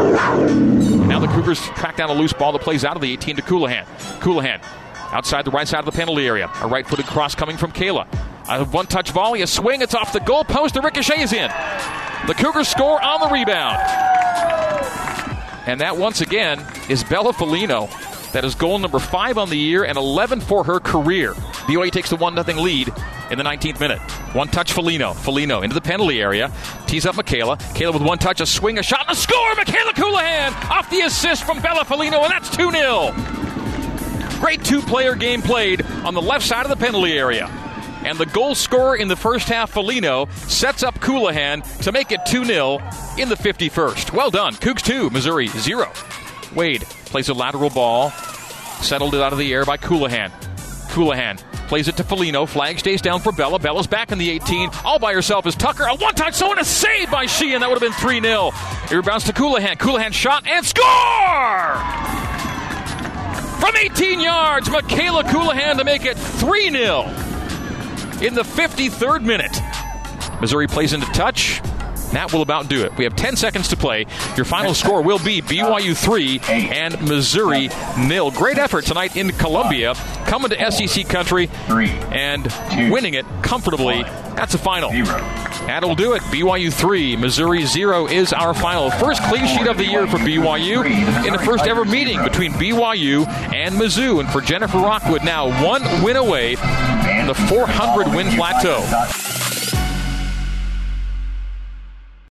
Now the Cougars track down a loose ball that plays out of the 18 to Colohan. Colohan outside the right side of the penalty area. A right footed cross coming from Kayla. A one touch volley, a swing, it's off the goal post. The ricochet is in. The Cougars score on the rebound. And that once again is Bella Folino. That is goal number five on the year and 11 for her career. BYU takes the 1 0 lead in the 19th minute. One touch Folino. Folino into the penalty area. Tees up Michaela. Kayla with one touch, a swing, a shot, and a score. Michaela Colohan off the assist from Bella Folino, and that's 2 0. Great two player game played on the left side of the penalty area. And the goal scorer in the first half, Folino, sets up Colohan to make it 2 0 in the 51st. Well done. Cougs 2, Missouri 0. Wade plays a lateral ball, settled it out of the air by Colohan. Colohan plays it to Folino. Flag stays down for Bella. Bella's back in the 18. All by herself is Tucker. A one touch so and a save by Sheehan. That would have been 3 0. It rebounds to Colohan. Colohan shot and score! From 18 yards, Michaela Colohan to make it 3 0 in the 53rd minute. Missouri plays into touch. That will about do it. We have 10 seconds to play. Your final score will be BYU 3 and Missouri nil. Great effort tonight in Columbia, coming to SEC country and winning it comfortably. That's a final. That'll do it. BYU 3, Missouri 0 is our final. First clean sheet of the year for BYU in the first ever meeting between BYU and Mizzou. And for Jennifer Rockwood, now one win away from the 400 win plateau.